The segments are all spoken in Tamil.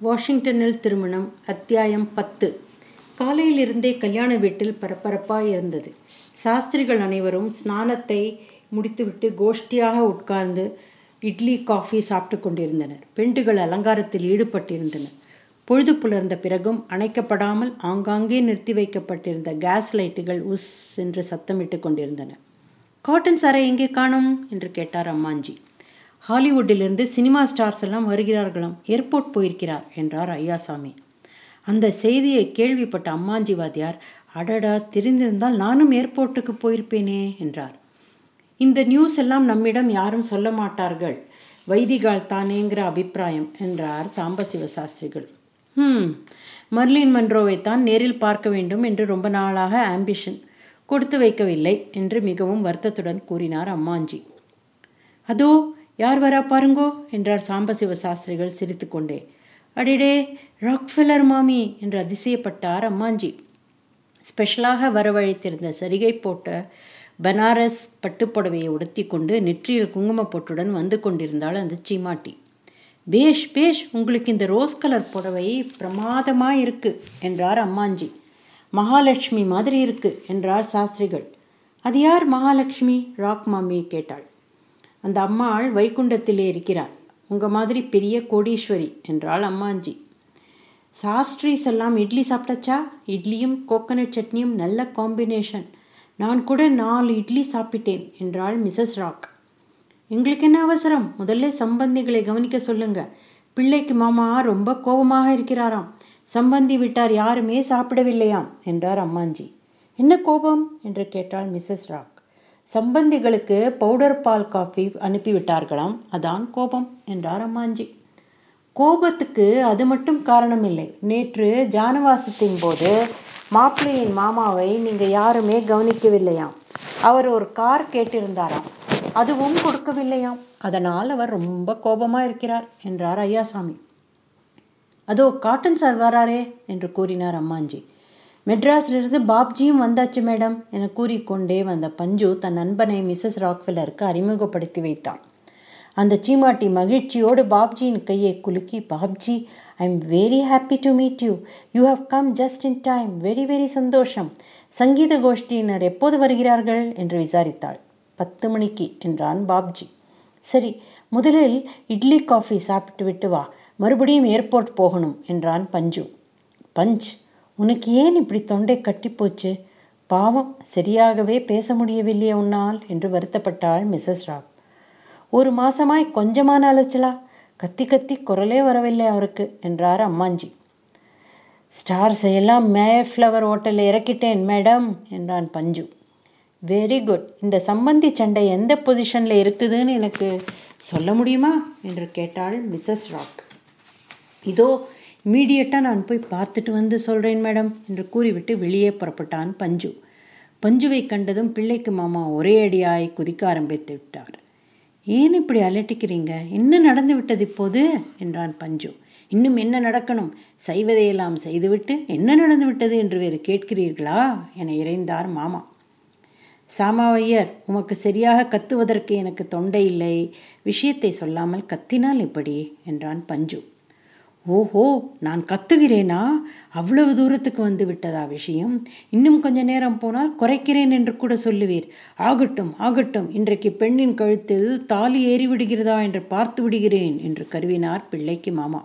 வாஷிங்டனில் திருமணம் அத்தியாயம் பத்து. காலையிலிருந்தே கல்யாண வீட்டில் பரபரப்பாய் இருந்தது. சாஸ்திரிகள் அனைவரும் ஸ்நானத்தை முடித்துவிட்டு கோஷ்டியாக உட்கார்ந்து இட்லி காஃபி சாப்பிட்டு கொண்டிருந்தனர். பெண்டுகள் அலங்காரத்தில் ஈடுபட்டிருந்தனர் பொழுது புலர்ந்த பிறகும் அணைக்கப்படாமல் ஆங்காங்கே நிறுத்தி வைக்கப்பட்டிருந்த கேஸ் லைட்டுகள் உஸ் என்று சத்தமிட்டு கொண்டிருந்தன. காட்டன் சாரை எங்கே காணும்? என்று கேட்டார் அம்மாஞ்சி. ஹாலிவுட்டிலிருந்து சினிமா ஸ்டார்ஸ் எல்லாம் வருகிறார்களாம். ஏர்போர்ட் போயிருக்கிறார் என்றார் ஐயாசாமி. அந்த செய்தியை கேள்விப்பட்ட அம்மாஞ்சி வாத்தியார் அடடா தெரிந்திருந்தால் நானும் ஏர்போர்ட்டுக்கு போயிருப்பேனே என்றார். இந்த நியூஸ் எல்லாம் நம்மிடம் யாரும் சொல்ல மாட்டார்கள். வைதிகால் தானேங்கிற அபிப்பிராயம் என்றார் சாம்பசிவ சாஸ்திரிகள் ஹம் மர்லின் மன்ரோவை தான் நேரில் பார்க்க வேண்டும் என்று ரொம்ப நாளாக ஆம்பிஷன் கொடுத்து வைக்கவில்லை என்று மிகவும் வருத்தத்துடன் கூறினார் அம்மாஞ்சி. அதோ யார் வரா பாருங்கோ? என்றார் சாம்பசிவ சாஸ்திரிகள் சிரித்துக்கொண்டே. அடிடே ராக்ஃபெல்லர் மாமி என்று அதிசயப்பட்டார் அம்மாஞ்சி. ஸ்பெஷலாக வரவழைத்திருந்த சரிகை போட்ட பனாரஸ் பட்டுப்புடவையை உடுத்தி கொண்டு நெற்றியில் குங்கும பொட்டுடன் வந்து கொண்டிருந்தாள் அந்த சீமாட்டி. பேஷ் பேஷ் உங்களுக்கு இந்த ரோஸ் கலர் புடவை பிரமாதமாக இருக்கு என்றார் அம்மாஞ்சி. மகாலட்சுமி மாதிரி இருக்கு என்றார் சாஸ்திரிகள். அது யார் மகாலட்சுமி? ராக் மாமியை கேட்டாள். அந்த அம்மாள் வைகுண்டத்திலே இருக்கிறார். உங்கள் மாதிரி பெரிய கோடீஸ்வரி என்றாள் அம்மாஞ்சி. சாஸ்ட்ரீஸ் எல்லாம் இட்லி சாப்பிட்டாச்சா? இட்லியும் கோகனட் சட்னியும் நல்ல காம்பினேஷன் நான் கூட நாலு இட்லி சாப்பிட்டேன் என்றாள் மிஸ்ஸஸ் ராக். எங்களுக்கு என்ன அவசரம்? முதல்ல சம்பந்திகளை கவனிக்க சொல்லுங்க. பிள்ளைக்கு மாமா ரொம்ப கோபமாக இருக்கிறாராம். சம்பந்தி விட்டார் யாருமே சாப்பிடவில்லையாம் என்றார் அம்மாஞ்சி. என்ன கோபம்? என்று கேட்டாள் மிஸ்ஸஸ் ராக். சம்பந்திகளுக்கு பவுடர் பால் காஃபி அனுப்பிவிட்டார்களாம். அதான் கோபம் என்றார் அம்மாஞ்சி. கோபத்துக்கு அது மட்டும் காரணமில்லை. நேற்று ஜானவாசத்தின் போது மாப்பிள்ளையின் மாமாவை நீங்கள் யாருமே கவனிக்கவில்லையாம். அவர் ஒரு கார் கேட்டிருந்தாராம். அதுவும் கொடுக்கவில்லையாம். அதனால் அவர் ரொம்ப கோபமாக இருக்கிறார் என்றார் ஐயாசாமி. அதோ காட்டன் சார் வராரே என்று கூறினார் அம்மாஞ்சி. மெட்ராஸிலிருந்து பாப்ஜியும் வந்தாச்சு மேடம் என கூறிக்கொண்டே வந்த பஞ்சு தன் நண்பனை மிஸ்ஸஸ் ராக்ஃபில்லருக்கு அறிமுகப்படுத்தி வைத்தான். அந்த சீமாட்டி மகிழ்ச்சியோடு பாப்ஜியின் கையை குலுக்கி Babji I am very happy to meet you you have come just in time very very சந்தோஷம். சங்கீத கோஷ்டியினர் எப்போது வருகிறார்கள்? என்று விசாரித்தாள். பத்து மணிக்கு என்றான் பாப்ஜி. சரி முதலில் இட்லி காஃபி சாப்பிட்டு விட்டு வா. மறுபடியும் ஏர்போர்ட் போகணும் என்றான் பஞ்சு. பஞ்ச் உனக்கு ஏன் இப்படி தொண்டை கட்டிப்போச்சு? பாவம் சரியாகவே பேச முடியவில்லையே உன்னால்? என்று வருத்தப்பட்டாள் மிஸ்ஸஸ் ராக் ஒரு மாசமாய் கொஞ்சமான அலைச்சலா? கத்தி கத்தி குரலே வரவில்லை அவருக்கு என்றார் அம்மாஞ்சி. ஸ்டார்ஸ் எல்லாம் மே ஃப்ளவர் ஹோட்டலில் இறக்கிட்டேன் மேடம் என்றான் பஞ்சு. வெரி குட் இந்த சம்பந்தி சண்டை எந்த பொசிஷனில் இருக்குதுன்னு எனக்கு சொல்ல முடியுமா? என்று கேட்டாள் மிஸ்ஸஸ் ராக் இதோ இம்மீடியட்டாக நான் போய் பார்த்துட்டு வந்து சொல்கிறேன் மேடம் என்று கூறிவிட்டு வெளியே புறப்பட்டான் பஞ்சு. பஞ்சுவை கண்டதும் பிள்ளைக்கு மாமா ஒரே அடியாய் குதிக்க ஆரம்பித்து விட்டார். ஏன் இப்படி அலட்டிக்கிறீங்க? என்ன நடந்து விட்டது இப்போது? என்றான் பஞ்சு. இன்னும் என்ன நடக்கணும்? செய்வதையெல்லாம் செய்துவிட்டு என்ன நடந்து விட்டது என்று வேறு கேட்கிறீர்களா? என இறைந்தார் மாமா. சாமாவையர் உமக்கு சரியாக கத்துவதற்கு எனக்கு தொண்டை இல்லை. விஷயத்தை சொல்லாமல் கத்தினால் எப்படி என்றான் பஞ்சு. ஓஹோ நான் கத்துகிறேனா? அவ்வளவு தூரத்துக்கு வந்து விட்டதா விஷயம்? இன்னும் கொஞ்ச நேரம் போனால் குறைக்கிறேன் என்று கூட சொல்லுவீர். ஆகட்டும் ஆகட்டும் இன்றைக்கு பெண்ணின் கழுத்தில் தாலி ஏறிவிடுகிறதா என்று பார்த்து விடுகிறேன் என்று கருவினார் பிள்ளைக்கு மாமா.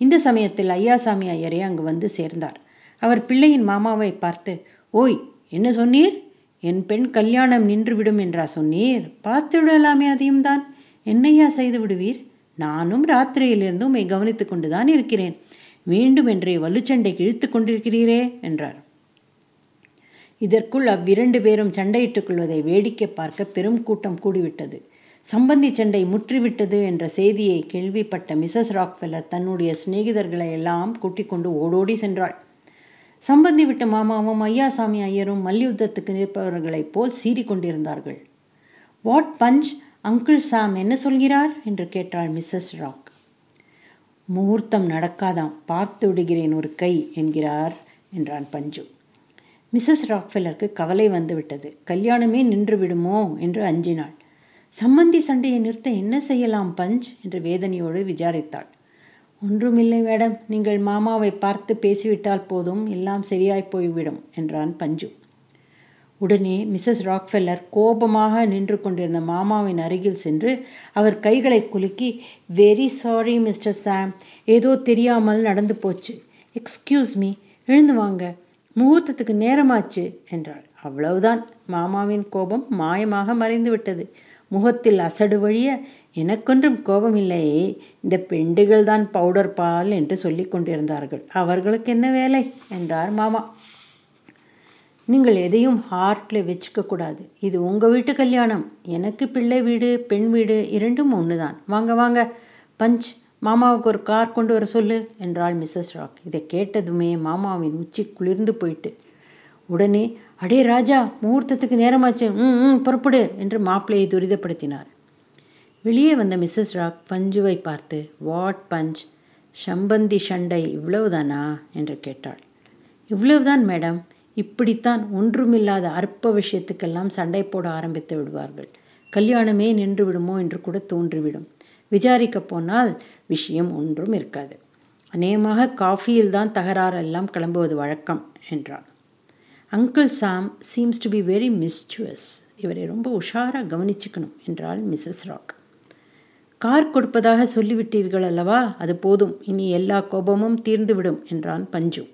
இந்த சமயத்தில் ஐயாசாமி ஐயரே அங்கு வந்து சேர்ந்தார். அவர் பிள்ளையின் மாமாவை பார்த்து ஓய் என்ன சொன்னீர்? என் பெண் கல்யாணம் நின்றுவிடும் என்றா சொன்னீர்? பார்த்து விடலாமே அதையும் தான் என்னையா செய்து விடுவீர்? நானும் ராத்திரியிலிருந்து உம்மை கவனித்துக் கொண்டுதான் இருக்கிறேன். வேண்டும் என்றே வலுச்சண்டை இழுத்து கொண்டிருக்கிறீரே என்றார். இதற்குள் அவ்விரண்டு பேரும் சண்டையிட்டுக் கொள்வதை வேடிக்கை பார்க்க பெரும் கூட்டம் கூடிவிட்டது. சம்பந்தி சண்டை முற்றிவிட்டது என்ற செய்தியை கேள்விப்பட்ட மிசஸ் ராக்ஃபெல்லர் தன்னுடைய சிநேகிதர்களை எல்லாம் கூட்டிக் கொண்டு ஓடோடி சென்றாள். சம்பந்தி விட்ட மாமாவும் ஐயாசாமி ஐயரும் மல்யுத்தத்துக்கு நிற்பவர்களைப் போல் சீறிக்கொண்டிருந்தார்கள் வாட் பஞ்ச்? அங்கிள் சாம் என்ன சொல்கிறார்? என்று கேட்டாள் மிஸ்ஸஸ் ராக். முகூர்த்தம் நடக்காதாம். பார்த்து விடுகிறேன் ஒரு கை என்கிறார் என்றான் பஞ்சு. மிஸ்ஸஸ் ராக்ஃபெல்லருக்கு கவலை வந்துவிட்டது கல்யாணமே நின்று விடுமோ? என்று அஞ்சினாள். சம்மந்தி சண்டையை நிறுத்த என்ன செய்யலாம் பஞ்ச்? என்று வேதனையோடு விசாரித்தாள். ஒன்றுமில்லை மேடம். நீங்கள் மாமாவை பார்த்து பேசிவிட்டால் போதும். எல்லாம் சரியாய் போய்விடும் என்றான் பஞ்சு. உடனே மிஸ்ஸஸ் ராக்ஃபெல்லர் கோபமாக நின்று கொண்டிருந்த மாமாவின் அருகில் சென்று அவர் கைகளை குலுக்கி வெரி சாரி மிஸ்டர் சாம் ஏதோ தெரியாமல் நடந்து போச்சு. எக்ஸ்கியூஸ் மீ எழுந்து வாங்க. முகூர்த்தத்துக்கு நேரமாச்சு என்றாள். அவ்வளவுதான். மாமாவின் கோபம் மாயமாக மறைந்து விட்டது. முகத்தில் அசடு வழிய எனக்கொன்றும் கோபமில்லையே. இந்த பெண்டுகள் தான் பவுடர் பால் என்று சொல்லிக் கொண்டிருந்தார்கள். அவர்களுக்கு என்ன வேலை? என்றார் மாமா. நீங்கள் எதையும் ஹார்ட்டில் வச்சுக்க கூடாது. இது உங்கள் வீட்டு கல்யாணம். எனக்கு பிள்ளை வீடு பெண் வீடு இரண்டும் ஒன்று தான் வாங்க வாங்க. பஞ்ச் மாமாவுக்கு ஒரு கார் கொண்டு வர சொல்லு என்றாள் மிஸ்ஸஸ் ராக். இதை கேட்டதுமே மாமாவின் உச்சி குளிர்ந்து போயிட்டு. உடனே அடே ராஜா முகூர்த்தத்துக்கு நேரமாச்சு. ம் ம் புறப்படு என்று மாப்பிள்ளையை துரிதப்படுத்தினார். வெளியே வந்த மிஸ்ஸஸ் ராக் பஞ்சுவை பார்த்து வாட் பஞ்ச்? சம்பந்தி சண்டை இவ்வளவுதானா? என்று கேட்டாள். இவ்வளவுதான் மேடம். இப்படித்தான் ஒன்றுமில்லாத அற்ப விஷயத்துக்கெல்லாம் சண்டை போட ஆரம்பித்து விடுவார்கள். கல்யாணமே நின்று விடுமோ என்று கூட தோன்றிவிடும். விசாரிக்க போனால் விஷயம் ஒன்றும் இருக்காது. அநேகமாக காஃபியில் தான் தகராறெல்லாம் கிளம்புவது வழக்கம் என்றான். Uncle Sam seems to be very mischievous இவரை ரொம்ப உஷாராக கவனிச்சுக்கணும் என்றாள் மிஸ்ஸஸ் ராக். கார் கொடுப்பதாக சொல்லிவிட்டீர்கள் அல்லவா? அது போதும். இனி எல்லா கோபமும் தீர்ந்துவிடும் என்றான் பஞ்சு.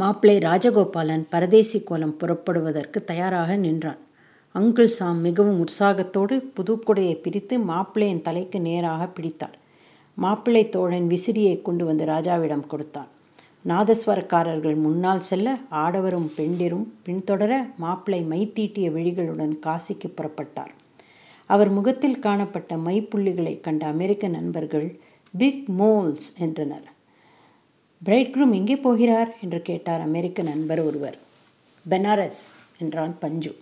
மாப்பிள்ளை ராஜகோபாலன் பரதேசி கோலம் புறப்படுவதற்கு தயாராக நின்றான். அங்கிள் சாம் மிகவும் உற்சாகத்தோடு புதுக்குடையை பிரித்து மாப்பிள்ளையின் தலைக்கு நேராக பிடித்தார் மாப்பிள்ளை தோழன் விசிறியை கொண்டு வந்து ராஜாவிடம் கொடுத்தான். நாதஸ்வரக்காரர்கள் முன்னால் செல்ல ஆடவரும் பெண்டிரும் பின்தொடர மாப்பிள்ளை மைத்தீட்டிய விழிகளுடன் காசிக்கு புறப்பட்டார். அவர் முகத்தில் காணப்பட்ட மைப்புள்ளிகளை கண்ட அமெரிக்க நண்பர்கள் பிக் மோல்ஸ் என்றனர். பிரைட் குரூம் எங்கே போகிறார்? என்று கேட்டார் அமெரிக்க நண்பர் ஒருவர். பெனாரஸ் என்றான் பஞ்சு.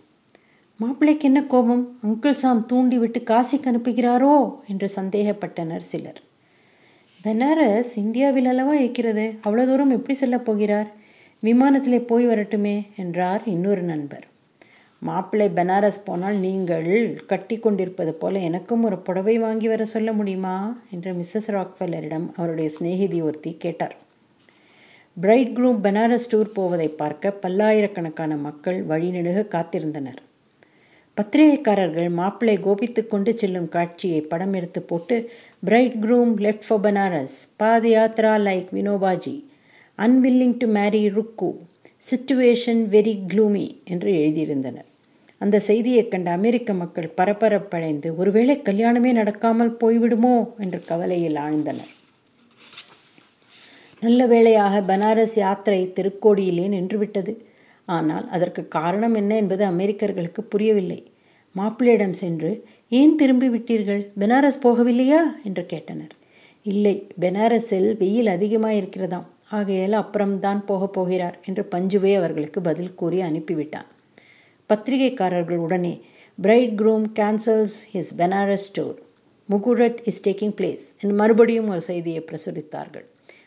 மாப்பிள்ளைக்கு என்ன கோபம்? அங்கிள் சாம் தூண்டிவிட்டு காசிக்கு அனுப்புகிறாரோ? என்று சந்தேகப்பட்டனர் சிலர். பெனாரஸ் இந்தியாவில் அல்லவா இருக்கிறது? அவ்வளோ தூரம் எப்படி செல்லப் போகிறார்? விமானத்திலே போய் வரட்டுமே என்றார் இன்னொரு நண்பர். மாப்பிள்ளை பெனாரஸ் போனால் நீங்கள் கட்டி கொண்டிருப்பது போல எனக்கும் ஒரு புடவை வாங்கி வர சொல்ல முடியுமா? என்று மிஸ்ஸஸ் ராக்ஃபெல்லரிடம் அவருடைய சிநேகிதி ஒருத்தி கேட்டார். பிரைட் குரூம் பனாரஸ் டூர் போவதை பார்க்க பல்லாயிரக்கணக்கான மக்கள் வழிநெடுக காத்திருந்தனர். பத்திரிகைக்காரர்கள் மாப்பிள்ளை கோபித்து கொண்டு செல்லும் காட்சியை படம் எடுத்து போட்டு bridegroom left for Banaras padayatra like Vinobaji unwilling to marry Rukku situation very gloomy என்று எழுதியிருந்தனர். அந்த செய்தியை கண்ட அமெரிக்க மக்கள் பரபரப்படைந்து ஒருவேளை கல்யாணமே நடக்காமல் போய்விடுமோ என்று கவலையில் ஆழ்ந்தனர். நல்ல வேளையாக பனாரஸ் யாத்திரை திருக்கோடியிலே நின்றுவிட்டது. ஆனால் அதற்கு காரணம் என்ன என்பது அமெரிக்கர்களுக்கு புரியவில்லை. மாப்பிள்ளையிடம் சென்று ஏன் திரும்பி விட்டீர்கள் பெனாரஸ் போகவில்லையா? என்று கேட்டனர். இல்லை பெனாரஸில் வெயில் அதிகமாக இருக்கிறதாம் ஆகையால் அப்புறம்தான் போகப் போகிறார் என்று பஞ்சுவே அவர்களுக்கு பதில் கூறி அனுப்பிவிட்டான். பத்திரிகைக்காரர்கள் உடனே bridegroom cancels his Benares store muhurat is taking place என்று மறுபடியும் ஒரு செய்தியை பிரசுரித்தார்கள்.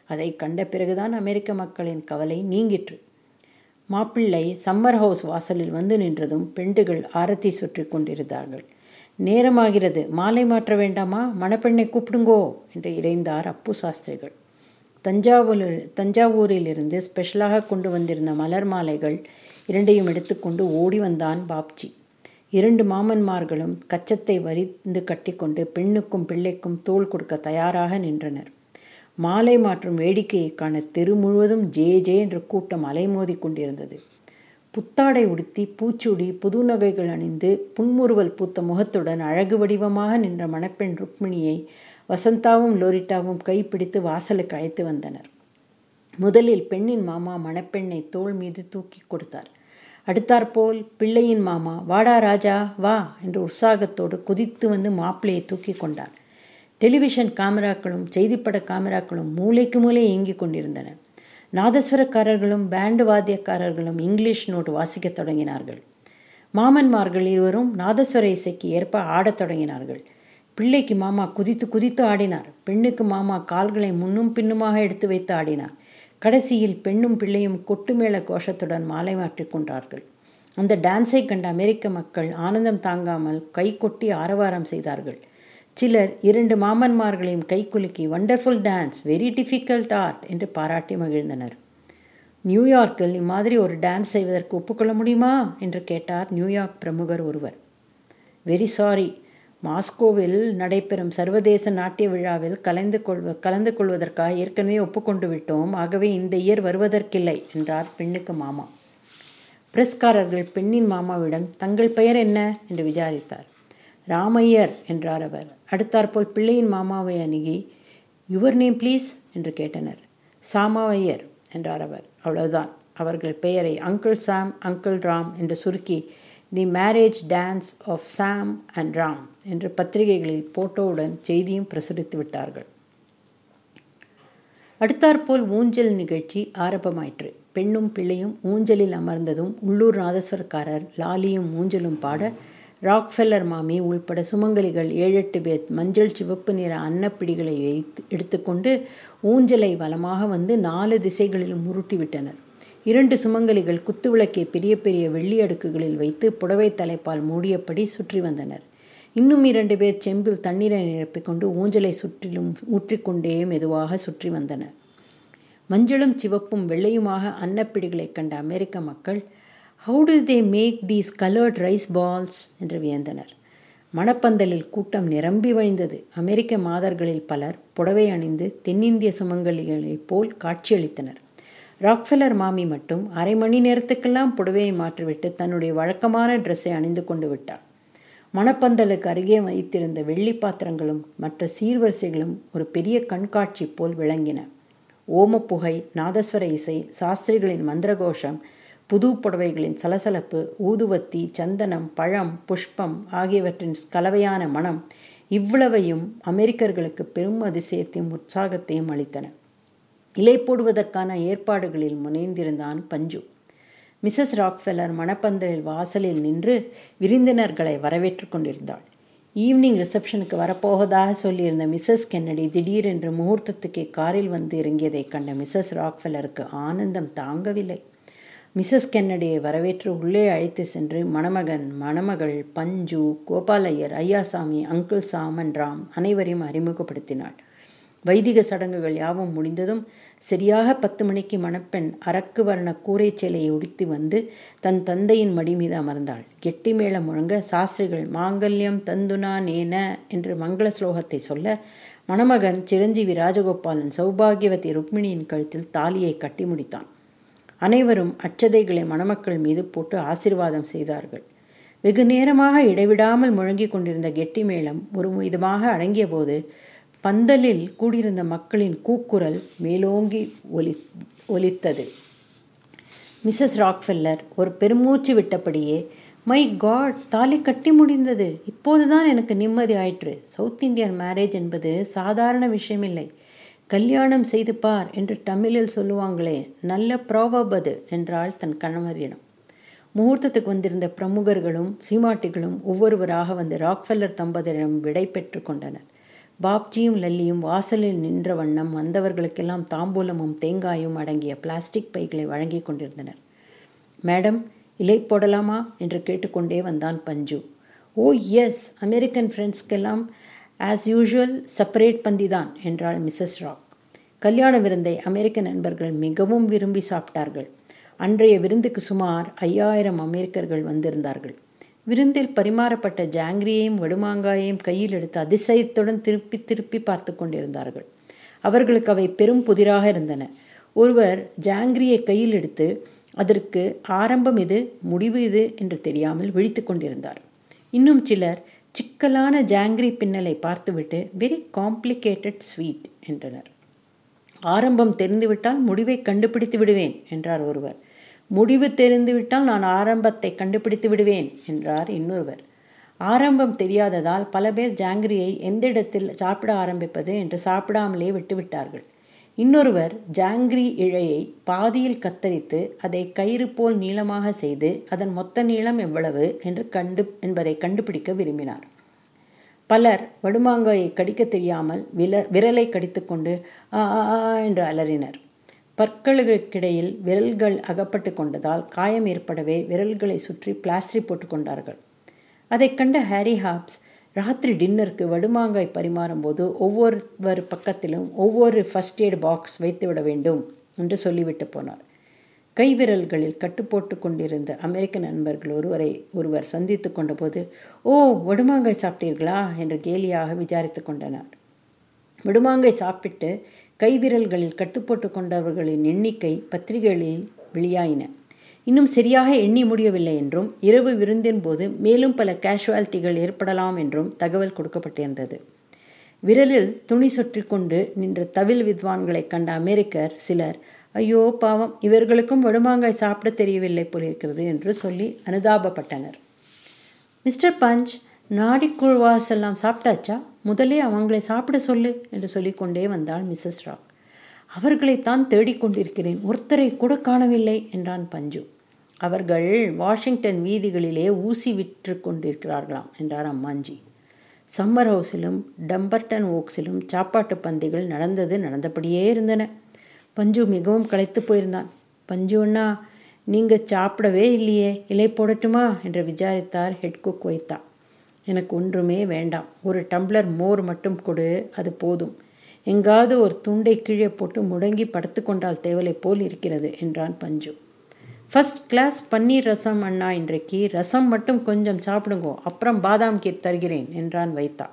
அதை கண்ட பிறகுதான் அமெரிக்க மக்களின் கவலை நீங்கிற்று. மாப்பிள்ளை சம்மர் ஹவுஸ் வாசலில் வந்து நின்றதும் பெண்டுகள் ஆரத்தி சுற்றி கொண்டிருந்தார்கள். நேரமாகிறது. மாலை மாற்ற வேண்டாமா? மணப்பெண்ணை கூப்பிடுங்கோ என்று இறைந்தார் அப்பு சாஸ்திரிகள். தஞ்சாவூரில் தஞ்சாவூரிலிருந்து ஸ்பெஷலாக கொண்டு வந்திருந்த மலர் மாலைகள் இரண்டையும் எடுத்துக்கொண்டு ஓடி வந்தான் பாப்ஜி. இரண்டு மாமன்மார்களும் கச்சத்தை வரிந்து கட்டிக்கொண்டு பெண்ணுக்கும் பிள்ளைக்கும் தோள் கொடுக்க தயாராக நின்றனர். மாலை மாற்றும் வேடிக்கையை காண தெரு முழுவதும் ஜே ஜே என்ற கூட்டம் அலைமோதி கொண்டிருந்தது. புத்தாடை உடுத்தி பூச்சூடி புது நகைகள் அணிந்து புன்முறுவல் பூத்த முகத்துடன் அழகு வடிவமாக நின்ற மணப்பெண் ருக்மிணியை வசந்தாவும் லோரிட்டாவும் கைப்பிடித்து வாசலுக்கு அழைத்து வந்தனர். முதலில் பெண்ணின் மாமா மணப்பெண்ணை தோள் மீது தூக்கி கொடுத்தார். அடுத்தாற்போல் பிள்ளையின் மாமா வாடா ராஜா வா என்று உற்சாகத்தோடு குதித்து வந்து மாப்பிள்ளையை தூக்கி கொண்டார். டெலிவிஷன் காமராக்களும் செய்திப்பட காமராக்களும் மூளைக்கு மூலை இயங்கிக் கொண்டிருந்தன. நாதஸ்வரக்காரர்களும் பேண்டு வாத்தியக்காரர்களும் இங்கிலீஷ் நோட் வாசிக்கத் தொடங்கினார்கள். மாமன்மார்கள் இருவரும் நாதஸ்வர இசைக்கு ஏற்ப ஆடத் தொடங்கினார்கள். பிள்ளைக்கு மாமா குதித்து குதித்து ஆடினார். பெண்ணுக்கு மாமா கால்களை முன்னும் பின்னுமாக எடுத்து வைத்து ஆடினார். கடைசியில் பெண்ணும் பிள்ளையும் கொட்டுமேள கோஷத்துடன் மாலை மாற்றிக் கொண்டார்கள். அந்த டான்ஸை கண்ட அமெரிக்க மக்கள் ஆனந்தம் தாங்காமல் கை கொட்டி ஆரவாரம் செய்தார்கள். சிலர் இரண்டு மாமன்மார்களையும் கைக்குலுக்கி wonderful dance very difficult art என்று பாராட்டி மகிழ்ந்தனர். நியூயார்க்கில் இம்மாதிரி ஒரு டான்ஸ் செய்வதற்கு ஒப்புக்கொள்ள முடியுமா? என்று கேட்டார் நியூயார்க் பிரமுகர் ஒருவர். வெரி சாரி மாஸ்கோவில் நடைபெறும் சர்வதேச நாட்டிய விழாவில் கலந்து கொள்வ கலந்து கொள்வதற்காக ஏற்கனவே ஒப்புக்கொண்டு விட்டோம். ஆகவே இந்த இயர் வருவதற்கில்லை என்றார் பெண்ணுக்கு மாமா. பிரஸ்காரர்கள் பெண்ணின் மாமாவிடம் தங்கள் பெயர் என்ன? என்று விசாரித்தார். ராமையர் என்றார் அவர். அடுத்தாற்போல் பிள்ளையின் மாமாவை அணுகி யுவர் நேம் ப்ளீஸ் என்று கேட்டனர். சாமாவையர் என்றார் அவர். அவ்வளவுதான். அவர்கள் பெயரை அங்கிள் சாம் அங்கிள் ராம் என்று சுருக்கி the marriage dance of Sam and Ram என்று பத்திரிகைகளில் போட்டோவுடன் செய்தியும் பிரசுரித்து விட்டார்கள். அடுத்தாற்போல் ஊஞ்சல் நிகழ்ச்சி ஆரம்பமாயிற்று. பெண்ணும் பிள்ளையும் ஊஞ்சலில் அமர்ந்ததும் உள்ளூர் நாதஸ்வரக்காரர் லாலியும் ஊஞ்சலும் பாட ராக்ஃபெல்லர் மாமி உள்பட சுமங்கலிகள் ஏழெட்டு பேர் மஞ்சள் சிவப்பு நிற அன்னப்பிடிகளை வைத்து எடுத்துக்கொண்டு ஊஞ்சலை வலமாக வந்து நாலு திசைகளிலும் உருட்டிவிட்டனர். இரண்டு சுமங்கலிகள் குத்துவிளக்கை பெரிய பெரிய வெள்ளி அடுக்குகளில் வைத்து புடவை தலைப்பால் மூடியபடி சுற்றி வந்தனர். இன்னும் இரண்டு பேர் செம்பில் தண்ணீரை நிரப்பிக்கொண்டு ஊஞ்சலை சுற்றிலும் ஊற்றிக்கொண்டே மெதுவாக சுற்றி வந்தனர். மஞ்சளும் சிவப்பும் வெள்ளையுமாக அன்னப்பிடிகளைக் கண்ட அமெரிக்க மக்கள் how do they make these coloured rice balls என்று வியந்தனர். மணப்பந்தலில் கூட்டம் நிரம்பி வழிந்தது. அமெரிக்க மாதர்களில் பலர் புடவை அணிந்து தென்னிந்திய சுமங்கலிகளைப் போல் காட்சியளித்தனர். ராக்ஃபெல்லர் மாமி மட்டும் அரை மணி நேரத்துக்கெல்லாம் புடவையை மாற்றிவிட்டு தன்னுடைய வழக்கமான ட்ரெஸ்ஸை அணிந்து கொண்டு விட்டார். மணப்பந்தலுக்கு அருகே வைத்திருந்த வெள்ளி பாத்திரங்களும் மற்ற சீர்வரிசைகளும் ஒரு பெரிய கண்காட்சி போல் விளங்கின. ஓமப்புகை நாதஸ்வர இசை சாஸ்திரிகளின் மந்திரகோஷம் புது புடவைகளின் சலசலப்பு ஊதுவத்தி சந்தனம் பழம் புஷ்பம் ஆகியவற்றின் கலவையான மனம் இவ்வளவையும் அமெரிக்கர்களுக்கு பெரும் அதிசயத்தையும் உற்சாகத்தையும் அளித்தன. இலை போடுவதற்கான ஏற்பாடுகளில் முனைந்திருந்தான் பஞ்சு. மிஸ்ஸஸ் ராக்ஃபெல்லர் மணப்பந்தலில் வாசலில் நின்று விருந்தினர்களை வரவேற்று கொண்டிருந்தாள். ஈவினிங் ரிசப்ஷனுக்கு வரப்போவதாக சொல்லியிருந்த மிஸ்ஸஸ் கென்னடி திடீரென்று முகூர்த்தத்துக்கே காரில் வந்து இறங்கியதைக் கண்ட மிஸ்ஸஸ் ராக்ஃபெல்லருக்கு ஆனந்தம் தாங்கவில்லை. மிஸ்ஸஸ் கென்னடியை வரவேற்று உள்ளே அழைத்து சென்று மணமகன் மணமகள் பஞ்சு கோபாலையர் ஐயாசாமி அங்கிள் சாமன் ராம் அனைவரையும் அறிமுகப்படுத்தினாள். வைதிக சடங்குகள் யாவும் முடிந்ததும் சரியாக பத்து மணிக்கு மணப்பெண் அரக்கு வர்ண கூரை சேலையை உடுத்தி வந்து தன் தந்தையின் மடி மீது அமர்ந்தாள். கெட்டி மேளம் முழங்க சாஸ்திரிகள் மாங்கல்யம் தந்துனா நேன என்று மங்கள ஸ்லோகத்தை சொல்ல மணமகன் சிரஞ்சீவி ராஜகோபாலன் சௌபாகியவதி ருக்மிணியின் கழுத்தில் தாலியை கட்டி முடித்தான். அனைவரும் அச்சதைகளை மணமக்கள் மீது போட்டு ஆசிர்வாதம் செய்தார்கள். வெகு நேரமாக இடைவிடாமல் முழங்கிக் கொண்டிருந்த கெட்டி மேளம் ஒரு விதமாக அடங்கிய போது பந்தலில் கூடியிருந்த மக்களின் கூக்குரல் மேலோங்கி ஒலி ஒலித்தது. மிஸ்ஸஸ் ராக்ஃபெல்லர் ஒரு பெருமூச்சு விட்டபடியே மை காட் தாலி கட்டி முடிந்தது. இப்போதுதான் எனக்கு நிம்மதி ஆயிற்று. சவுத் இந்தியன் மேரேஜ் என்பது சாதாரண விஷயமில்லை. கல்யாணம் செய்து பார் என்று தமிழில் சொல்லுவாங்களே நல்ல ப்ராவப் அது என்றாள் தன் கணவரிடம். முகூர்த்தத்துக்கு வந்திருந்த பிரமுகர்களும் சீமாட்டிகளும் ஒவ்வொருவராக வந்து ராக்ஃபெல்லர் தம்பதியிடம் விடை பெற்று கொண்டனர். பாப்ஜியும் லல்லியும் வாசலில் நின்ற வண்ணம் வந்தவர்களுக்கெல்லாம் தாம்பூலமும் தேங்காயும் அடங்கிய பிளாஸ்டிக் பைகளை வழங்கி கொண்டிருந்தனர். மேடம் இலை போடலாமா? என்று கேட்டுக்கொண்டே வந்தான் பஞ்சு. Oh yes! அமெரிக்கன் ஃப்ரெண்ட்ஸ்க்கெல்லாம் ஆஸ் யூஷுவல் செப்பரேட் பந்தி தான் என்றாள் மிஸ்ஸஸ் ராக் கல்யாண விருந்தை அமெரிக்க நண்பர்கள் மிகவும் விரும்பி சாப்பிட்டார்கள். அன்றைய விருந்துக்கு சுமார் ஐயாயிரம் அமெரிக்கர்கள் வந்திருந்தார்கள். விருந்தில் பரிமாறப்பட்ட ஜாங்கிரியையும் வடுமாங்காயையும் கையில் எடுத்து அதிசயத்துடன் திருப்பி திருப்பி பார்த்து கொண்டிருந்தார்கள். அவர்களுக்கு அவை பெரும் புதிராக இருந்தன. ஒருவர் ஜாங்கிரியை கையில் எடுத்து அதற்கு ஆரம்பம் இது முடிவு இது என்று தெரியாமல் விழித்து கொண்டிருந்தார். இன்னும் சிலர் சிக்கலான ஜாங்கிரி பின்னலை பார்த்துவிட்டு வெரி காம்ப்ளிகேட்டட் ஸ்வீட் என்றனர். ஆரம்பம் தெரிந்துவிட்டால் முடிவை கண்டுபிடித்து விடுவேன் என்றார் ஒருவர். முடிவு தெரிந்துவிட்டால் நான் ஆரம்பத்தை கண்டுபிடித்து விடுவேன் என்றார் இன்னொருவர். ஆரம்பம் தெரியாததால் பல பேர் ஜாங்கிரியை எந்த இடத்தில் சாப்பிட ஆரம்பிப்பது என்று சாப்பிடாமலே விட்டுவிட்டார்கள். இன்னொருவர் ஜாங்கிரி இழையை பாதியில் கத்தரித்து அதை கயிறு போல் நீளமாக செய்து அதன் மொத்த நீளம் எவ்வளவு என்று கண்டு என்பதை கண்டுபிடிக்க விரும்பினார். பலர் வடுமாங்காயை கடிக்க தெரியாமல் வில விரலை கடித்துக்கொண்டு ஆ என்று அலறினர். பற்களுக்கிடையில் விரல்கள் அகப்பட்டு கொண்டதால் காயம் ஏற்படவே விரல்களை சுற்றி பிளாஸ்டரி போட்டுக்கொண்டார்கள் அதைக் கண்ட ஹாரி ஹாப்ஸ் ராத்திரி டின்னருக்கு வடுமாங்காய் பரிமாறும் போது ஒவ்வொருவர் பக்கத்திலும் ஒவ்வொரு ஃபர்ஸ்ட் எய்ட் பாக்ஸ் வைத்துவிட வேண்டும் என்று சொல்லிவிட்டு போனார். கைவிரல்களில் கட்டு போட்டு கொண்டிருந்த அமெரிக்க நண்பர்கள் ஒருவரை ஒருவர் சந்தித்து கொண்டபோது ஓ வடுமாங்காய் சாப்பிட்டீர்களா? என்று கேலியாக விசாரித்து கொண்டனர். வடுமாங்காய் சாப்பிட்டு கைவிரல்களில் கட்டுப்போட்டு கொண்டவர்களின் எண்ணிக்கை பத்திரிகைகளில் வெளியாயின. இன்னும் சரியாக எண்ணி முடியவில்லை என்றும் இரவு விருந்தின் போது மேலும் பல கேஷுவாலிட்டிகள் ஏற்படலாம் என்றும் தகவல் கொடுக்கப்பட்டிருந்தது. விரலில் துணி சுற்றி கொண்டு நின்ற தவில் வித்வான்களை கண்ட அமெரிக்கர் சிலர் ஐயோ பாவம் இவர்களுக்கும் வடுமாங்காய் சாப்பிட தெரியவில்லை போலிருக்கிறது என்று சொல்லி அனுதாபப்பட்டனர். மிஸ்டர் பஞ்ச் நாடிக்குழ்வாஸ் எல்லாம் சாப்பிட்டாச்சா? முதலே அவங்களை சாப்பிட சொல்லு என்று சொல்லிக்கொண்டே வந்தாள் மிஸ்ஸஸ் ராக். அவர்களைத்தான் தேடிக்கொண்டிருக்கிறேன். ஒருத்தரை கூட காணவில்லை என்றான் பஞ்சு. அவர்கள் வாஷிங்டன் வீதிகளிலே ஊசி விற்று கொண்டிருக்கிறார்களாம் என்றார் அம்மாஞ்சி. சம்மர் ஹவுஸிலும் டம்பர்டன் ஓக்ஸிலும் சாப்பாட்டு பந்திகள் நடந்தது நடந்தபடியே இருந்தன. பஞ்சு மிகவும் களைத்து போயிருந்தான். பஞ்சு அண்ணா நீங்கள் சாப்பிடவே இல்லையே இலை போடட்டுமா என்று விசாரித்தார் ஹெட் குக் வைத்தா. எனக்கு ஒன்றுமே வேண்டாம். ஒரு டம்ளர் மோர் மட்டும் கொடு அது போதும். எங்காவது ஒரு துண்டை கீழே போட்டு முடங்கி படுத்து கொண்டால் தேவலை போல் இருக்கிறது என்றான் பஞ்சு. ஃபர்ஸ்ட் கிளாஸ் பன்னீர் ரசம் அண்ணா இன்றைக்கு ரசம் மட்டும் கொஞ்சம் சாப்பிடுங்கோ அப்புறம் பாதாம் கீர் தருகிறேன் என்றான் வைத்தா.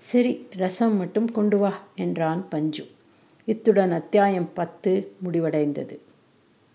சரி ரசம் மட்டும் கொண்டு வா என்றான் பஞ்சு. இத்துடன் அத்தியாயம் பத்து முடிவடைந்தது.